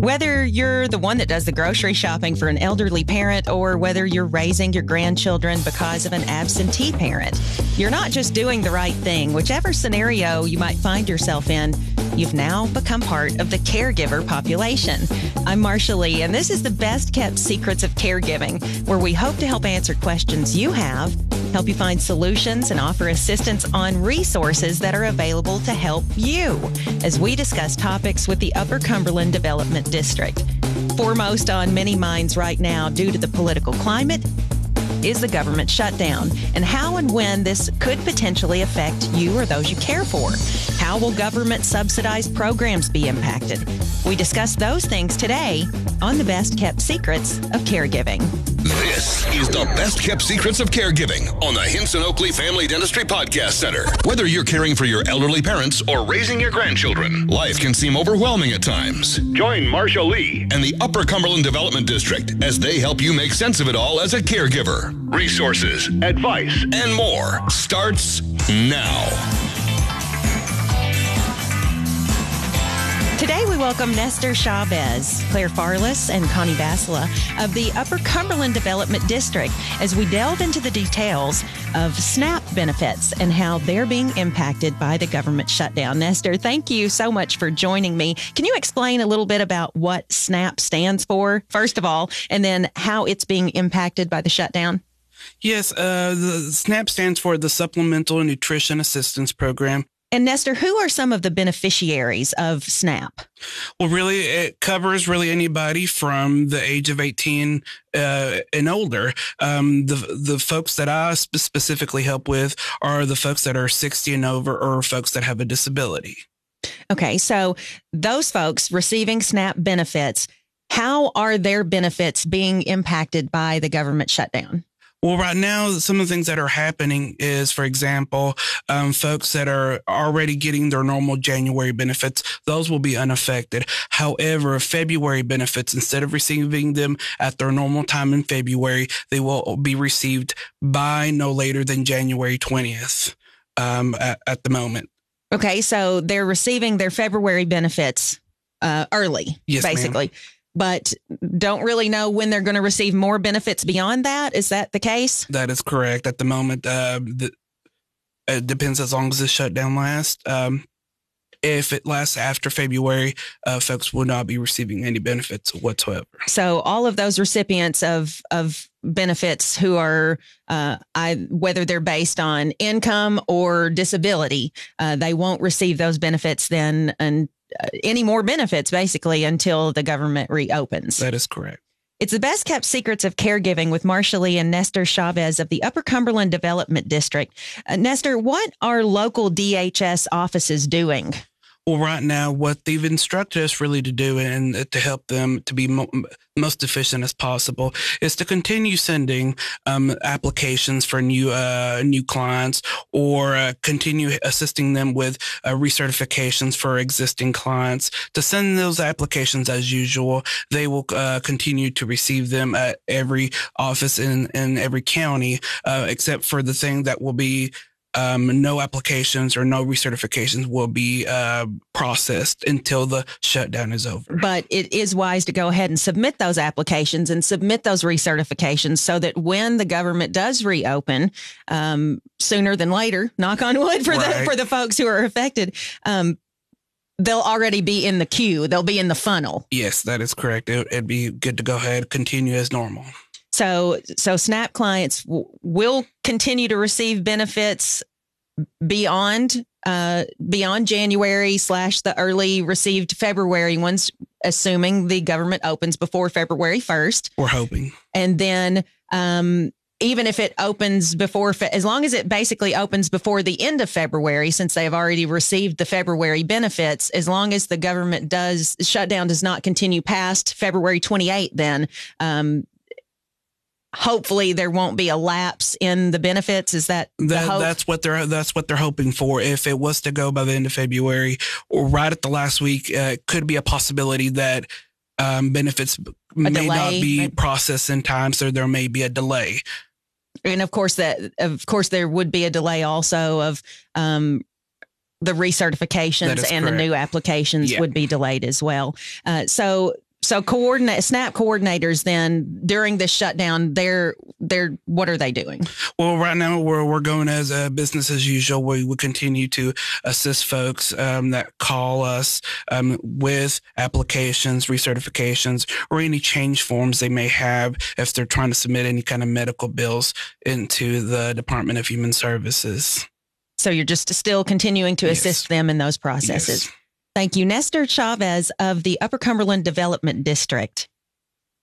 Whether you're the one that does the grocery shopping for an elderly parent or whether you're raising your grandchildren because of an absentee parent, you're not just doing the right thing. Whichever scenario you might find yourself in, you've now become part of the caregiver population. I'm Marsha Lee, and this is the best kept secrets of caregiving, where we hope to help answer questions you have, help you find solutions, and offer assistance on resources that are available to help you as we discuss topics with the Upper Cumberland Development District. Foremost on many minds right now, due to the political climate, is the government shutdown and how and when this could potentially affect you or those you care for. How will government subsidized programs be impacted? We discuss those things today on the best kept secrets of caregiving. This is the best kept secrets of caregiving on the Hinson Oakley Family Dentistry Podcast Center. Whether you're caring for your elderly parents or raising your grandchildren, life can seem overwhelming at times. Join Marsha Lee and the Upper Cumberland Development District as they help you make sense of it all as a caregiver. Resources, advice, and more starts now. Today, we welcome Nestor Chavez, Claire Farless, and Connie Basila of the Upper Cumberland Development District as we delve into the details of SNAP benefits and how they're being impacted by the government shutdown. Nestor, thank you so much for joining me. Can you explain a little bit about what SNAP stands for, first of all, and then how it's being impacted by the shutdown? Yes, uh, SNAP stands for the Supplemental Nutrition Assistance Program. And Nestor, who are some of the beneficiaries of SNAP? Well, really, it covers really anybody from the age of 18 uh, and older. Um, the the folks that I specifically help with are the folks that are 60 and over, or folks that have a disability. Okay, so those folks receiving SNAP benefits, how are their benefits being impacted by the government shutdown? Well, right now, some of the things that are happening is, for example, um, folks that are already getting their normal January benefits, those will be unaffected. However, February benefits, instead of receiving them at their normal time in February, they will be received by no later than January 20th um, at, at, the moment. Okay, so they're receiving their February benefits uh, early, yes, basically. Ma'am but don't really know when they're going to receive more benefits beyond that. Is that the case? That is correct. At the moment, uh, the, it depends as long as the shutdown lasts. Um, if it lasts after February, uh, folks will not be receiving any benefits whatsoever. So all of those recipients of of benefits who are uh, I, whether they're based on income or disability, uh, they won't receive those benefits then and any more benefits basically until the government reopens. That is correct. It's the best kept secrets of caregiving with Marsha Lee and Nestor Chavez of the Upper Cumberland Development District. Uh, Nestor, what are local DHS offices doing? Well, right now, what they've instructed us really to do and to help them to be mo- most efficient as possible is to continue sending um, applications for new uh, new clients or uh, continue assisting them with uh, recertifications for existing clients. To send those applications as usual, they will uh, continue to receive them at every office in in every county, uh, except for the thing that will be um, no applications or no recertifications will be uh, processed until the shutdown is over. But it is wise to go ahead and submit those applications and submit those recertifications so that when the government does reopen, um, sooner than later, knock on wood for right. the for the folks who are affected. Um, they'll already be in the queue. They'll be in the funnel. Yes, that is correct. It, it'd be good to go ahead, continue as normal. So, so SNAP clients w- will continue to receive benefits beyond uh, beyond January slash the early received February ones, assuming the government opens before February first. We're hoping, and then um, even if it opens before, as long as it basically opens before the end of February, since they have already received the February benefits, as long as the government does shutdown does not continue past February 28th, then um, hopefully there won't be a lapse in the benefits. Is that, that that's what they're that's what they're hoping for. If it was to go by the end of February or right at the last week, uh, it could be a possibility that um, benefits may delay, not be processed in time, so there may be a delay. And of course, that of course there would be a delay also of um, the recertifications and correct. the new applications yeah. would be delayed as well. Uh, so So coordinate SNAP coordinators then during the shutdown, they're they're what are they doing? Well, right now we're we're going as a business as usual. We will continue to assist folks um, that call us um, with applications, recertifications, or any change forms they may have if they're trying to submit any kind of medical bills into the Department of Human Services. So you're just still continuing to yes. assist them in those processes. Yes. Thank you. Nestor Chavez of the Upper Cumberland Development District.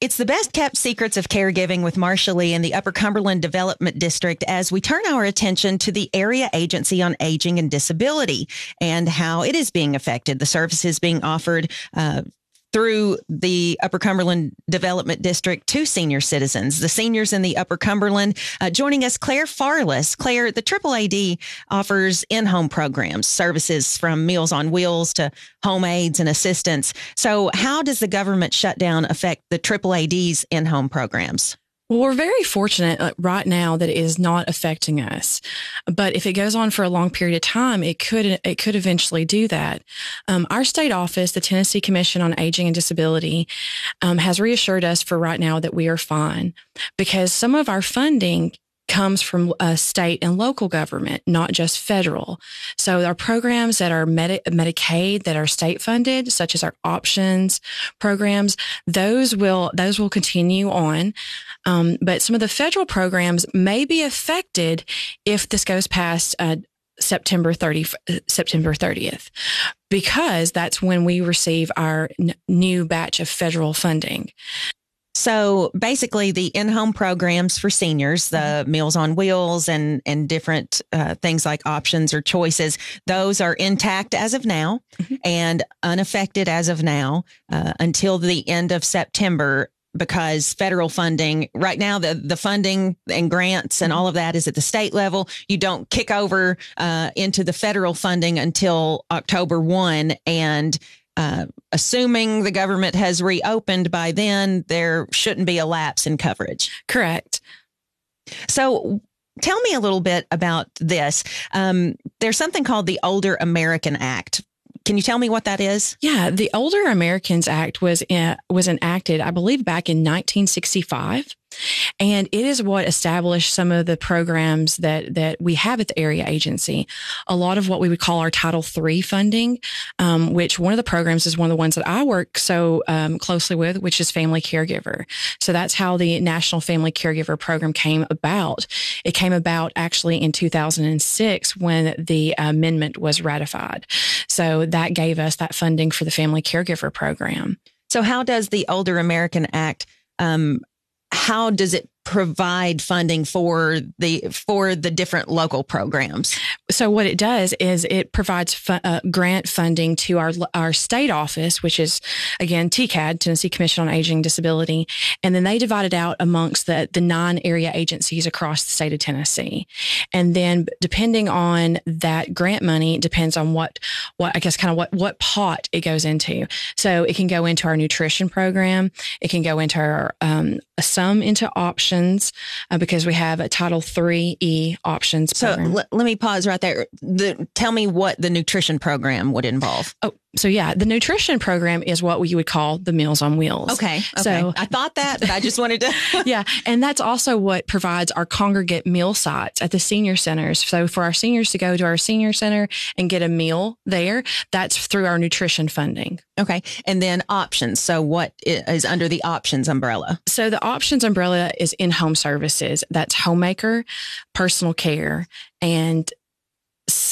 It's the best kept secrets of caregiving with Marsha Lee in the Upper Cumberland Development District as we turn our attention to the Area Agency on Aging and Disability and how it is being affected. The services being offered uh, through the Upper Cumberland Development District to senior citizens, the seniors in the Upper Cumberland. Uh, joining us, Claire Farless. Claire, the AAAD offers in home programs, services from Meals on Wheels to home aids and assistance. So, how does the government shutdown affect the AAAD's in home programs? Well, we're very fortunate uh, right now that it is not affecting us. But if it goes on for a long period of time, it could it could eventually do that. Um, our state office, the Tennessee Commission on Aging and Disability, um, has reassured us for right now that we are fine because some of our funding comes from state and local government, not just federal. So our programs that are Medi- Medicaid that are state funded, such as our options programs, those will those will continue on. Um, but some of the federal programs may be affected if this goes past uh, September 30, September 30th, because that's when we receive our n- new batch of federal funding. So basically, the in-home programs for seniors, the mm-hmm. Meals on Wheels, and and different uh, things like options or choices, those are intact as of now mm-hmm. and unaffected as of now uh, until the end of September. Because federal funding right now, the the funding and grants and mm-hmm. all of that is at the state level. You don't kick over uh, into the federal funding until October one, and uh, assuming the government has reopened by then, there shouldn't be a lapse in coverage. Correct. So, tell me a little bit about this. Um, there's something called the Older American Act. Can you tell me what that is? Yeah, the Older Americans Act was in, was enacted, I believe, back in 1965. And it is what established some of the programs that, that we have at the area agency. A lot of what we would call our Title III funding, um, which one of the programs is one of the ones that I work so um, closely with, which is Family Caregiver. So that's how the National Family Caregiver Program came about. It came about actually in 2006 when the amendment was ratified. So that gave us that funding for the Family Caregiver Program. So, how does the Older American Act um, how does it provide funding for the for the different local programs. So what it does is it provides fu- uh, grant funding to our our state office, which is again TCAD, Tennessee Commission on Aging and Disability, and then they divide it out amongst the the nine area agencies across the state of Tennessee. And then depending on that grant money, it depends on what what I guess kind of what what pot it goes into. So it can go into our nutrition program, it can go into our um, some into options uh, because we have a Title Three E options. So l- let me pause right there. The, tell me what the nutrition program would involve. Oh, so yeah, the nutrition program is what we would call the Meals on Wheels. Okay. okay. So I thought that, but I just wanted to. yeah, and that's also what provides our congregate meal sites at the senior centers. So for our seniors to go to our senior center and get a meal there, that's through our nutrition funding. Okay, and then options. So what is under the options umbrella? So the options umbrella is in-home services. That's homemaker, personal care, and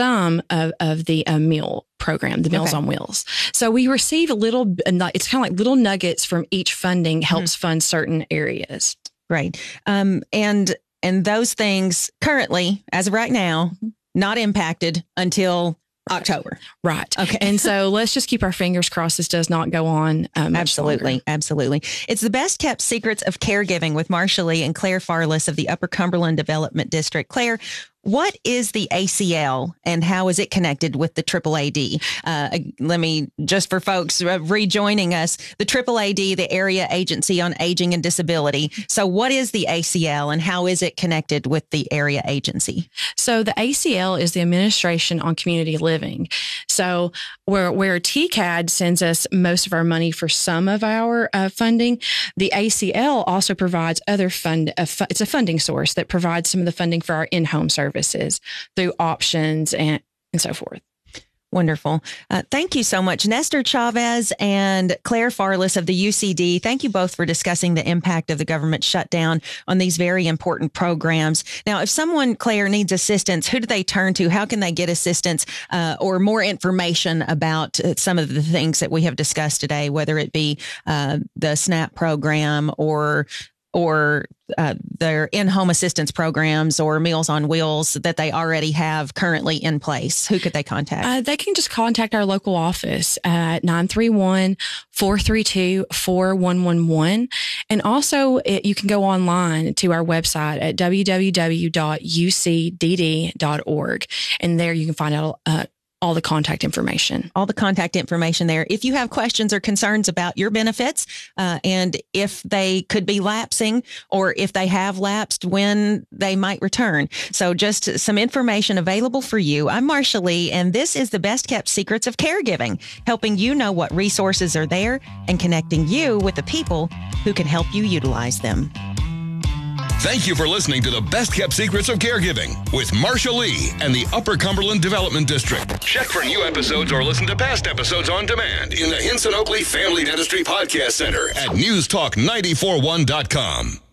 some of, of the uh, meal program, the Meals okay. on Wheels. So we receive a little, it's kind of like little nuggets from each funding helps mm-hmm. fund certain areas. Right. Um, and, and those things currently, as of right now, mm-hmm. not impacted until October. Right. Okay. and so let's just keep our fingers crossed this does not go on. Um, absolutely. Longer. Absolutely. It's the best kept secrets of caregiving with Marsha Lee and Claire Farless of the Upper Cumberland Development District. Claire, What is the ACL and how is it connected with the AAAD? Uh, let me, just for folks rejoining us, the AAAD, the Area Agency on Aging and Disability. So, what is the ACL and how is it connected with the Area Agency? So, the ACL is the Administration on Community Living. So, where, where TCAD sends us most of our money for some of our uh, funding, the ACL also provides other fund, uh, fu- it's a funding source that provides some of the funding for our in home service services through options and, and so forth. Wonderful. Uh, thank you so much, Nestor Chavez and Claire Farless of the UCD. Thank you both for discussing the impact of the government shutdown on these very important programs. Now, if someone, Claire, needs assistance, who do they turn to? How can they get assistance uh, or more information about uh, some of the things that we have discussed today, whether it be uh, the SNAP program or or uh, their in-home assistance programs or Meals on Wheels that they already have currently in place, who could they contact? Uh, they can just contact our local office at 931-432-4111. And also it, you can go online to our website at www.ucdd.org. And there you can find out uh, all the contact information. All the contact information there. If you have questions or concerns about your benefits uh, and if they could be lapsing or if they have lapsed, when they might return. So, just some information available for you. I'm Marsha Lee, and this is the best kept secrets of caregiving, helping you know what resources are there and connecting you with the people who can help you utilize them. Thank you for listening to the Best Kept Secrets of Caregiving with Marsha Lee and the Upper Cumberland Development District. Check for new episodes or listen to past episodes on demand in the Hinson Oakley Family Dentistry Podcast Center at newstalk941.com.